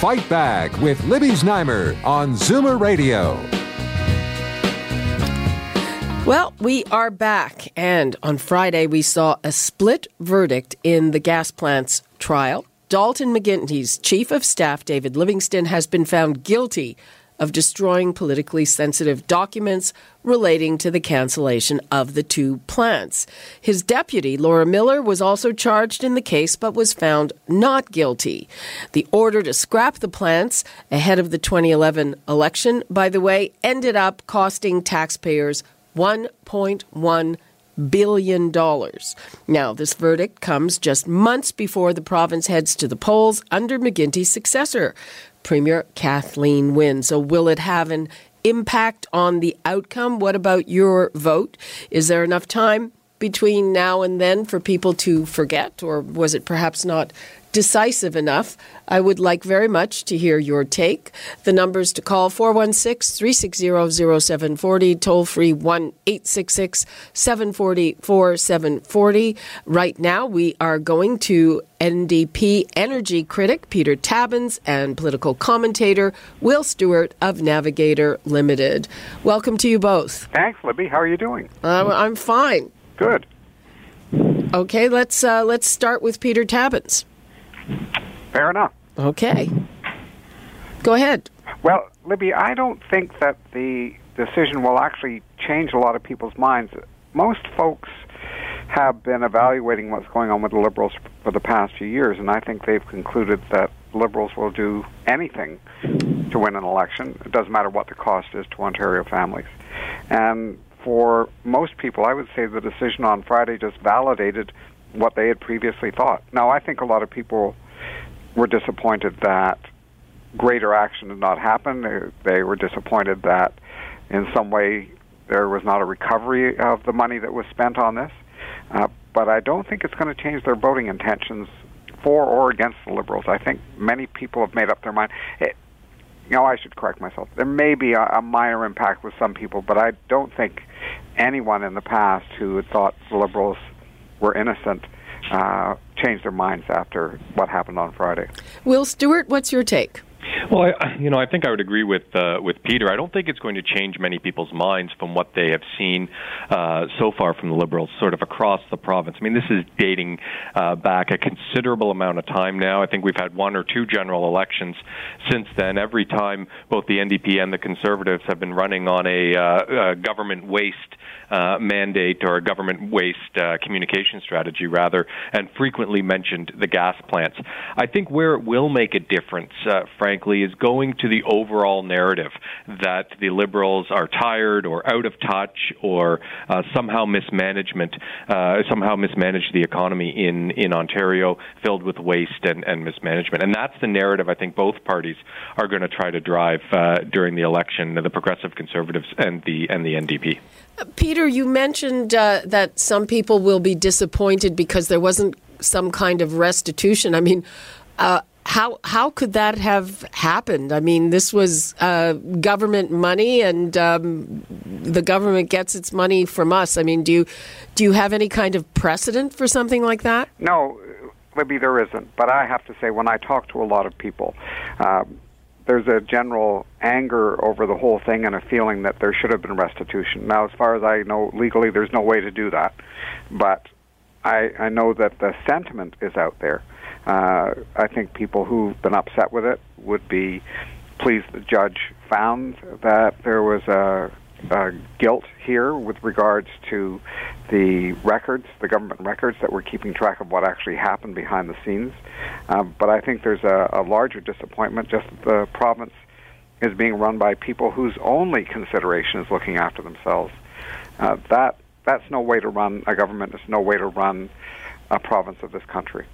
Fight Back with Libby Znaimer on Zoomer Radio. Well, we are back, and on Friday we saw a split verdict in the gas plant's trial. Dalton McGuinty's chief of staff, David Livingston, has been found guilty of destroying politically sensitive documents relating to the cancellation of the two plants. His deputy, Laura Miller, was also charged in the case but was found not guilty. The order to scrap the plants ahead of the 2011 election, by the way, ended up costing taxpayers 1.1 billion dollars. Now, this verdict comes just months before the province heads to the polls under McGuinty's successor, Premier Kathleen Wynne. So, will it have an impact on the outcome? What about your vote? Is there enough time between now and then for people to forget, or was it perhaps not decisive enough. I would like very much to hear your take. The numbers to call 416 360 0740, toll free 1 866 740 4740. Right now, we are going to NDP energy critic Peter Tabuns and political commentator Will Stewart of Navigator Limited. Welcome to you both. Thanks, Libby. How are you doing? Uh, I'm fine. Good. Okay, let's uh, let's start with Peter Tabuns. Fair enough. Okay. Go ahead. Well, Libby, I don't think that the decision will actually change a lot of people's minds. Most folks have been evaluating what's going on with the Liberals for the past few years, and I think they've concluded that Liberals will do anything to win an election. It doesn't matter what the cost is to Ontario families. And for most people, I would say the decision on Friday just validated what they had previously thought. Now, I think a lot of people were disappointed that greater action did not happen. They, they were disappointed that in some way there was not a recovery of the money that was spent on this. Uh, but I don't think it's going to change their voting intentions for or against the Liberals. I think many people have made up their mind. It, you know, I should correct myself. There may be a, a minor impact with some people, but I don't think anyone in the past who had thought the Liberals were innocent uh, changed their minds after what happened on Friday. Will Stewart, what's your take? Well, I, you know, I think I would agree with uh, with Peter. I don't think it's going to change many people's minds from what they have seen uh, so far from the Liberals, sort of across the province. I mean, this is dating uh, back a considerable amount of time now. I think we've had one or two general elections since then. Every time, both the NDP and the Conservatives have been running on a, uh, a government waste uh, mandate or a government waste uh, communication strategy, rather, and frequently mentioned the gas plants. I think where it will make a difference, uh, frankly, is going to the overall narrative that the Liberals are tired or out of touch or uh, somehow mismanagement, uh, somehow mismanaged the economy in, in Ontario, filled with waste and, and mismanagement. And that's the narrative I think both parties are going to try to drive uh, during the election, the Progressive Conservatives and the and the NDP. Peter, you mentioned uh, that some people will be disappointed because there wasn't some kind of restitution. I mean, uh, how how could that have happened? I mean, this was uh, government money, and um, the government gets its money from us. I mean, do you do you have any kind of precedent for something like that? No, maybe there isn't. But I have to say, when I talk to a lot of people. Um, there's a general anger over the whole thing and a feeling that there should have been restitution. Now, as far as I know, legally, there's no way to do that. But I, I know that the sentiment is out there. Uh, I think people who've been upset with it would be pleased the judge found that there was a uh, guilt here with regards to the records, the government records that were keeping track of what actually happened behind the scenes. Um, but I think there's a, a larger disappointment just that the province is being run by people whose only consideration is looking after themselves. Uh, that that's no way to run a government. It's no way to run uh, province of this country.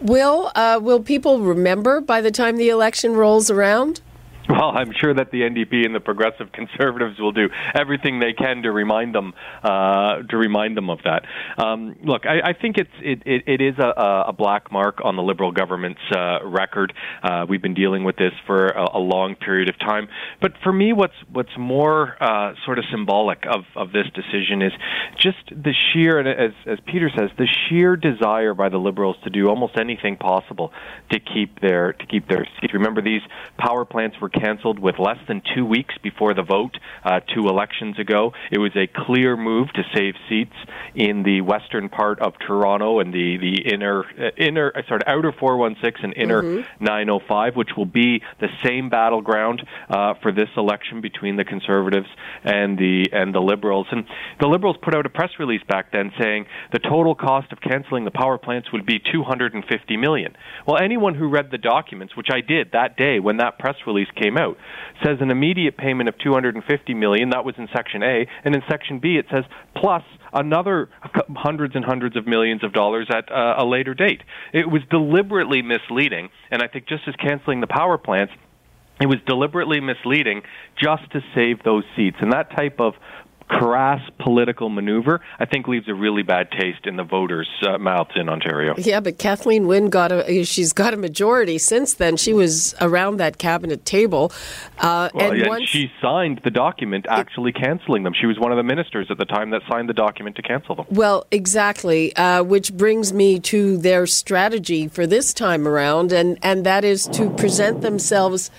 Will uh, will people remember by the time the election rolls around? Well, I'm sure that the NDP and the Progressive Conservatives will do everything they can to remind them uh, to remind them of that. Um, look, I, I, think it's it, it, it is a, a, black mark on the Liberal government's uh, record. Uh, we've been dealing with this for a, a, long period of time. But for me, what's what's more uh, sort of symbolic of, of this decision is just the sheer, as as Peter says, the sheer desire by the Liberals to do almost anything possible to keep their to keep their seats. Remember, these power plants were canceled with less than two weeks before the vote uh, two elections ago. It was a clear move to save seats in the western part of Toronto and the the inner uh, inner uh, sorry outer 416 and inner mm-hmm. 905, which will be the same battleground uh, for this election between the Conservatives and the and the Liberals. And the Liberals put out a press release back then saying the total cost of canceling the power plants would be 250 million. Well, anyone who read the documents, which I did that day when that press release came out, says an immediate payment of 250 million. That was in Section A, and in Section B it says plus another hundreds and hundreds of millions of dollars at uh, a later date. It was deliberately misleading, and I think just as canceling the power plants it was deliberately misleading just to save those seats. And that type of crass political maneuver, I think leaves a really bad taste in the voters' uh, mouths in Ontario. Yeah, but Kathleen Wynne got a she's got a majority since then. She was around that cabinet table, uh, well, and, yeah, once, she signed the document actually canceling them. She was one of the ministers at the time that signed the document to cancel them. Well, exactly, uh, which brings me to their strategy for this time around, and and that is to present themselves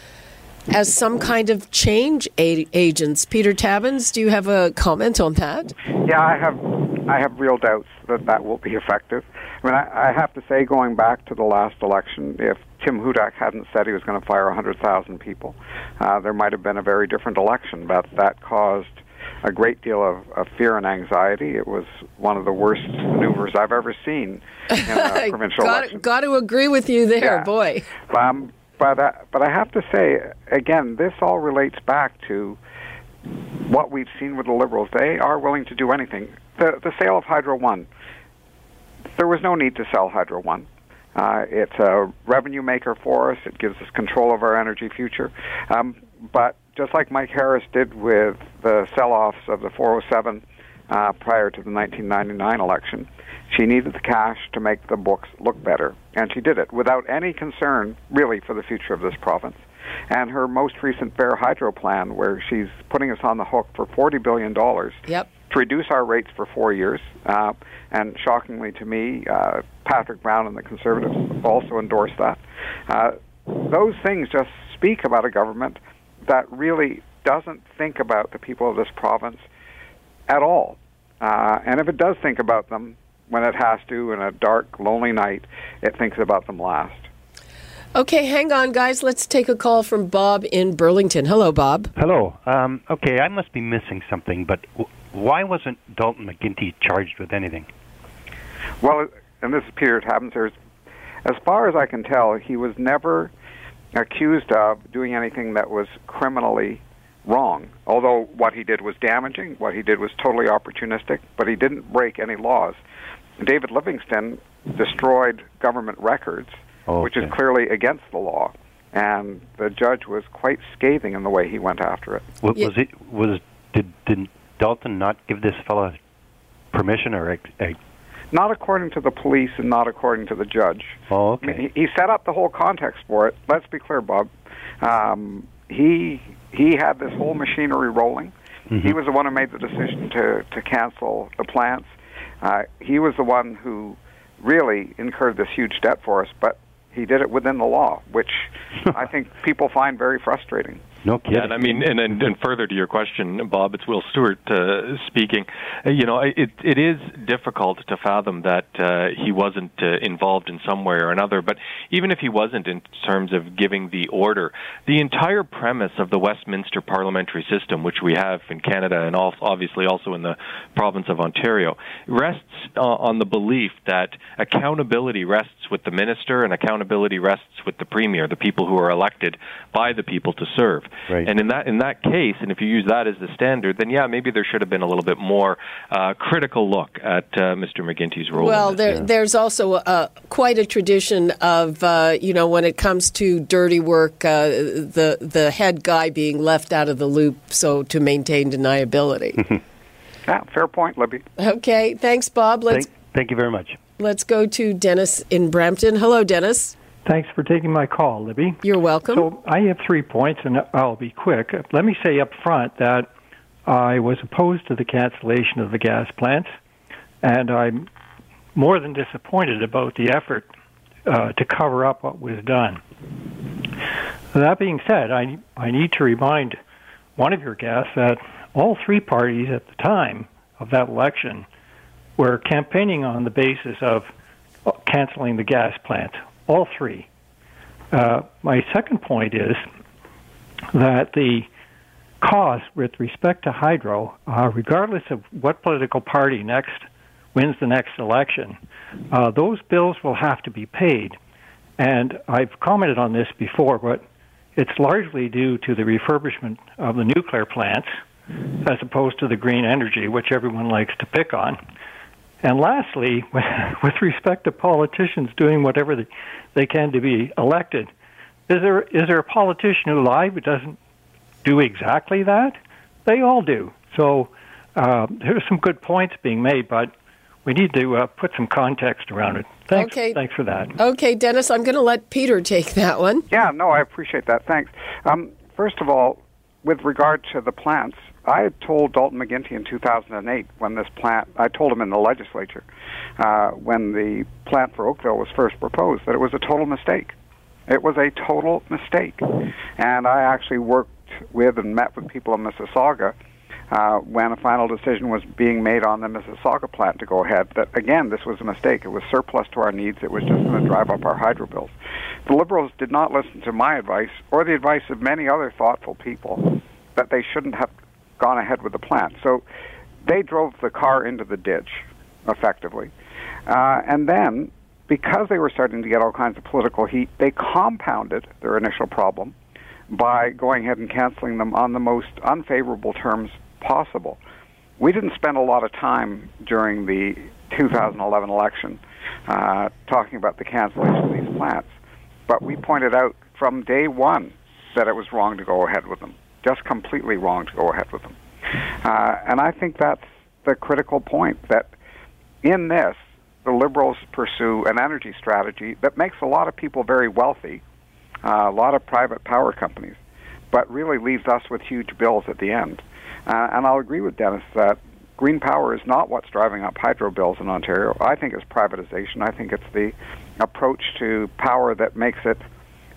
as some kind of change agents. Peter Tabuns, do you have a comment on that? Yeah, I have. I have real doubts that that will be effective. I mean, I, I have to say, going back to the last election, if Tim Hudak hadn't said he was going to fire 100,000 people, uh, there might have been a very different election. But that caused a great deal of, of fear and anxiety. It was one of the worst maneuvers I've ever seen in a provincial got, election. Got to agree with you there, yeah. boy. Um, but uh, but I have to say again, this all relates back to what we've seen with the Liberals. They are willing to do anything. The the sale of Hydro One. There was no need to sell Hydro One. Uh, it's a revenue maker for us. It gives us control of our energy future. Um, but just like Mike Harris did with the sell-offs of the 407 uh, prior to the 1999 election, she needed the cash to make the books look better, and she did it without any concern, really, for the future of this province. And her most recent Fair Hydro plan, where she's putting us on the hook for $40 billion yep. to reduce our rates for four years. Uh, and shockingly to me, uh, Patrick Brown and the Conservatives also endorsed that. Uh, those things just speak about a government that really doesn't think about the people of this province at all. Uh, and if it does think about them, when it has to in a dark, lonely night, it thinks about them last. Okay, hang on, guys. Let's take a call from Bob in Burlington. Hello, Bob. Hello. Um, okay, I must be missing something, but w- why wasn't Dalton McGuinty charged with anything? Well, and this is Peter Tabuns. As far as I can tell, he was never accused of doing anything that was criminally wrong. Although what he did was damaging, what he did was totally opportunistic, but he didn't break any laws. David Livingston destroyed government records, okay. which is clearly against the law. And the judge was quite scathing in the way he went after it. Was, was it was did did Dalton not give this fellow permission or a, a not according to the police and not according to the judge. Oh, okay. I mean, he, he, set up the whole context for it. Let's be clear, Bob. Um, he he had this whole machinery rolling. Mm-hmm. He was the one who made the decision to to cancel the plants. Uh, he was the one who really incurred this huge debt for us, but he did it within the law, which I think people find very frustrating. No kidding. And I mean, and, and, and further to your question, Bob, it's Will Stewart uh, speaking. Uh, you know, it it is difficult to fathom that uh, he wasn't uh, involved in some way or another. But even if he wasn't, in terms of giving the order, the entire premise of the Westminster parliamentary system, which we have in Canada and also obviously also in the province of Ontario, rests uh, on the belief that accountability rests with the minister and accountability rests with the premier, the people who are elected by the people to serve. Right. And in that in that case, and if you use that as the standard, then yeah, maybe there should have been a little bit more uh, critical look at uh, Mr. McGuinty's role. Well, there, yeah. there's also a, quite a tradition of uh, you know when it comes to dirty work, uh, the the head guy being left out of the loop, so to maintain deniability. yeah, fair point, Libby. Okay, thanks, Bob. Let's thank, thank you very much. Let's go to Dennis in Brampton. Hello, Dennis. Thanks for taking my call, Libby. You're welcome. So I have three points, and I'll be quick. Let me say up front that I was opposed to the cancellation of the gas plants, and I'm more than disappointed about the effort uh, to cover up what was done. That being said, I, I need to remind one of your guests that all three parties at the time of that election were campaigning on the basis of canceling the gas plant, all three. Uh, my second point is that the cost with respect to hydro, uh, regardless of what political party next wins the next election, uh, those bills will have to be paid. And I've commented on this before, but it's largely due to the refurbishment of the nuclear plants as opposed to the green energy, which everyone likes to pick on. And lastly, with respect to politicians doing whatever they, they can to be elected, is there is there a politician who live who doesn't do exactly that? They all do. So uh, there's some good points being made, but we need to uh, put some context around it. Thanks, okay. Thanks for that. Okay, Dennis, I'm going to let Peter take that one. Yeah, no, I appreciate that. Thanks. Um, first of all, with regard to the plants, I had told Dalton McGuinty in 2008 when this plant, I told him in the legislature uh, when the plant for Oakville was first proposed that it was a total mistake. It was a total mistake. And I actually worked with and met with people in Mississauga uh, when a final decision was being made on the Mississauga plant to go ahead. That again, this was a mistake. It was surplus to our needs. It was just going to drive up our hydro bills. The Liberals did not listen to my advice or the advice of many other thoughtful people that they shouldn't have gone ahead with the plant. So they drove the car into the ditch, effectively. Uh, and then, because they were starting to get all kinds of political heat, they compounded their initial problem by going ahead and canceling them on the most unfavorable terms possible. We didn't spend a lot of time during the 2011 election uh, talking about the cancellation of these plants, but we pointed out from day one that it was wrong to go ahead with them just completely wrong to go ahead with them. Uh, and I think that's the critical point that in this, the liberals pursue an energy strategy that makes a lot of people very wealthy, uh, a lot of private power companies, but really leaves us with huge bills at the end. Uh, and I'll agree with Dennis that green power is not what's driving up hydro bills in Ontario. I think it's privatization. I think it's the approach to power that makes it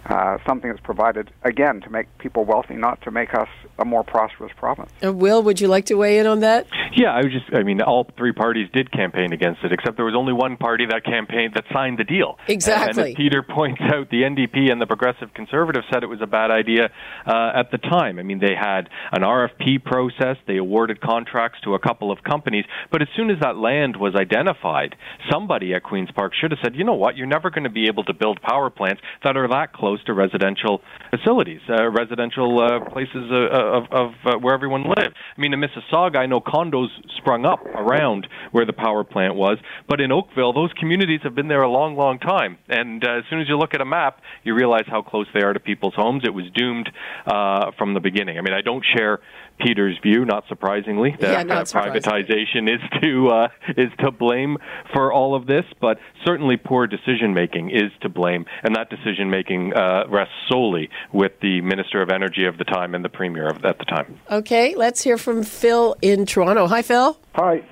uh, something that's provided again to make people wealthy, not to make us a more prosperous province. Uh, Will, would you like to weigh in on that? Yeah, I was just, I mean, all three parties did campaign against it, except there was only one party that campaigned that signed the deal. Exactly. And as Peter points out, the NDP and the Progressive Conservatives said it was a bad idea uh, at the time. I mean, they had an RFP process, they awarded contracts to a couple of companies, but as soon as that land was identified, somebody at Queen's Park should have said, you know what, you're never going to be able to build power plants that are that close to residential facilities, uh, residential uh, places uh, of, of uh, where everyone lives. I mean, in Mississauga, I know condos sprung up around where the power plant was, but in Oakville, those communities have been there a long, long time. And uh, as soon as you look at a map, you realize how close they are to people's homes. It was doomed uh, from the beginning. I mean, I don't share Peter's view, not surprisingly, that yeah, not privatization is to uh, is to blame for all of this, but certainly poor decision making is to blame, and that decision making uh, rests solely with the Minister of Energy of the time and the Premier of, at the time. Okay, let's hear from Phil in Toronto. Hi, Phil. Hi.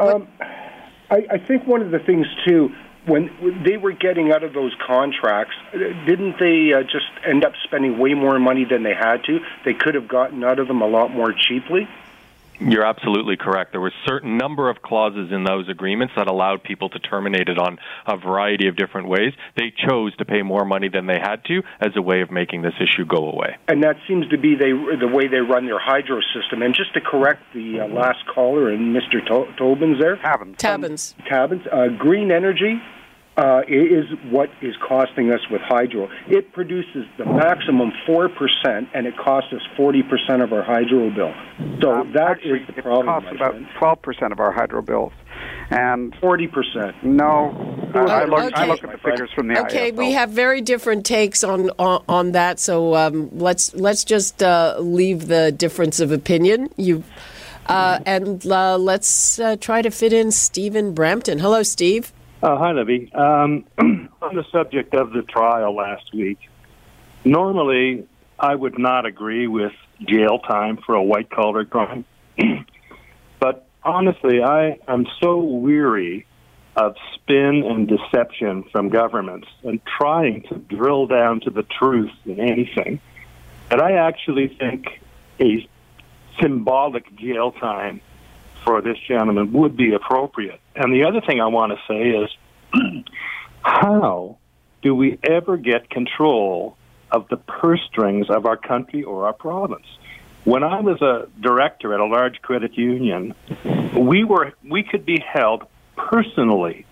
Um, I, I think one of the things too when they were getting out of those contracts, didn't they uh, just end up spending way more money than they had to? They could have gotten out of them a lot more cheaply. You're absolutely correct. There were a certain number of clauses in those agreements that allowed people to terminate it on a variety of different ways. They chose to pay more money than they had to as a way of making this issue go away. And that seems to be they, the way they run their hydro system. And just to correct the uh, last caller and Mr. Tobins there, Tabbins, Tabbins, um, Tabbins, uh, green energy uh, is what is costing us with hydro. It produces the maximum 4%, and it costs us 40% of our hydro bill. So um, that actually, is the problem. It costs about 12% of our hydro bills. And 40%. No. Uh, I, look, okay. I look at the figures from the Okay, we have very different takes on, on, on that, so um, let's, let's just uh, leave the difference of opinion. You. Uh, and uh, let's uh, try to fit in Stephen Brampton. Hello, Steve. Uh, hi, Libby. Um, on the subject of the trial last week, normally I would not agree with jail time for a white collar crime. but honestly, I am so weary of spin and deception from governments and trying to drill down to the truth in anything that I actually think a symbolic jail time for this gentleman would be appropriate. And the other thing I want to say is how do we ever get control of the purse strings of our country or our province? When I was a director at a large credit union, we were we could be held personally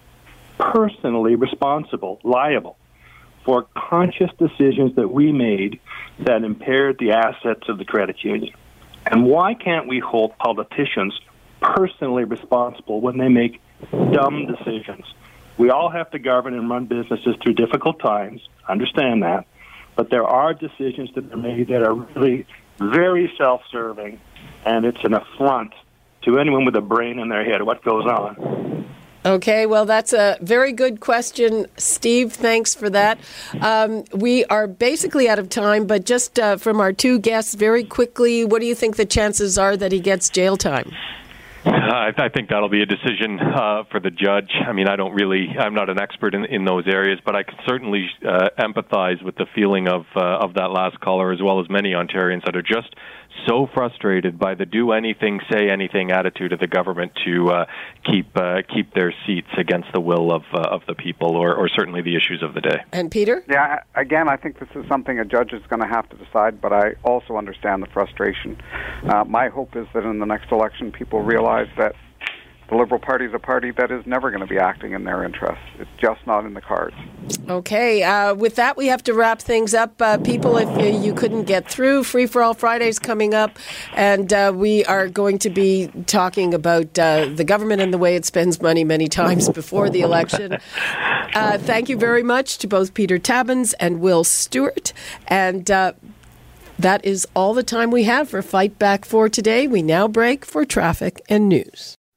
personally responsible, liable for conscious decisions that we made that impaired the assets of the credit union. And why can't we hold politicians personally responsible when they make dumb decisions. We all have to govern and run businesses through difficult times. Understand that. But there are decisions that are made that are really very self serving, and it's an affront to anyone with a brain in their head what goes on. Okay, well, that's a very good question, Steve. Thanks for that. Um, we are basically out of time, but just uh, from our two guests, very quickly, what do you think the chances are that he gets jail time? Uh, I think that'll be a decision uh, for the judge. I mean, I don't really, I'm not an expert in, in those areas, but I can certainly uh, empathize with the feeling of uh, of that last caller, as well as many Ontarians that are just so frustrated by the do anything, say anything attitude of the government to uh, keep uh, keep their seats against the will of uh, of the people, or, or certainly the issues of the day. And Peter, yeah, again, I think this is something a judge is going to have to decide, but I also understand the frustration. Uh, my hope is that in the next election, people realize that the Liberal Party is a party that is never going to be acting in their interests. It's just not in the cards. Okay. Uh, with that, we have to wrap things up. Uh, people, if you, couldn't get through, Free for All Fridays coming up, and uh, we are going to be talking about uh, the government and the way it spends money many times before the election. Uh, thank you very much to both Peter Tabuns and Will Stewart. And that is all the time we have for Fight Back for today. We now break for traffic and news.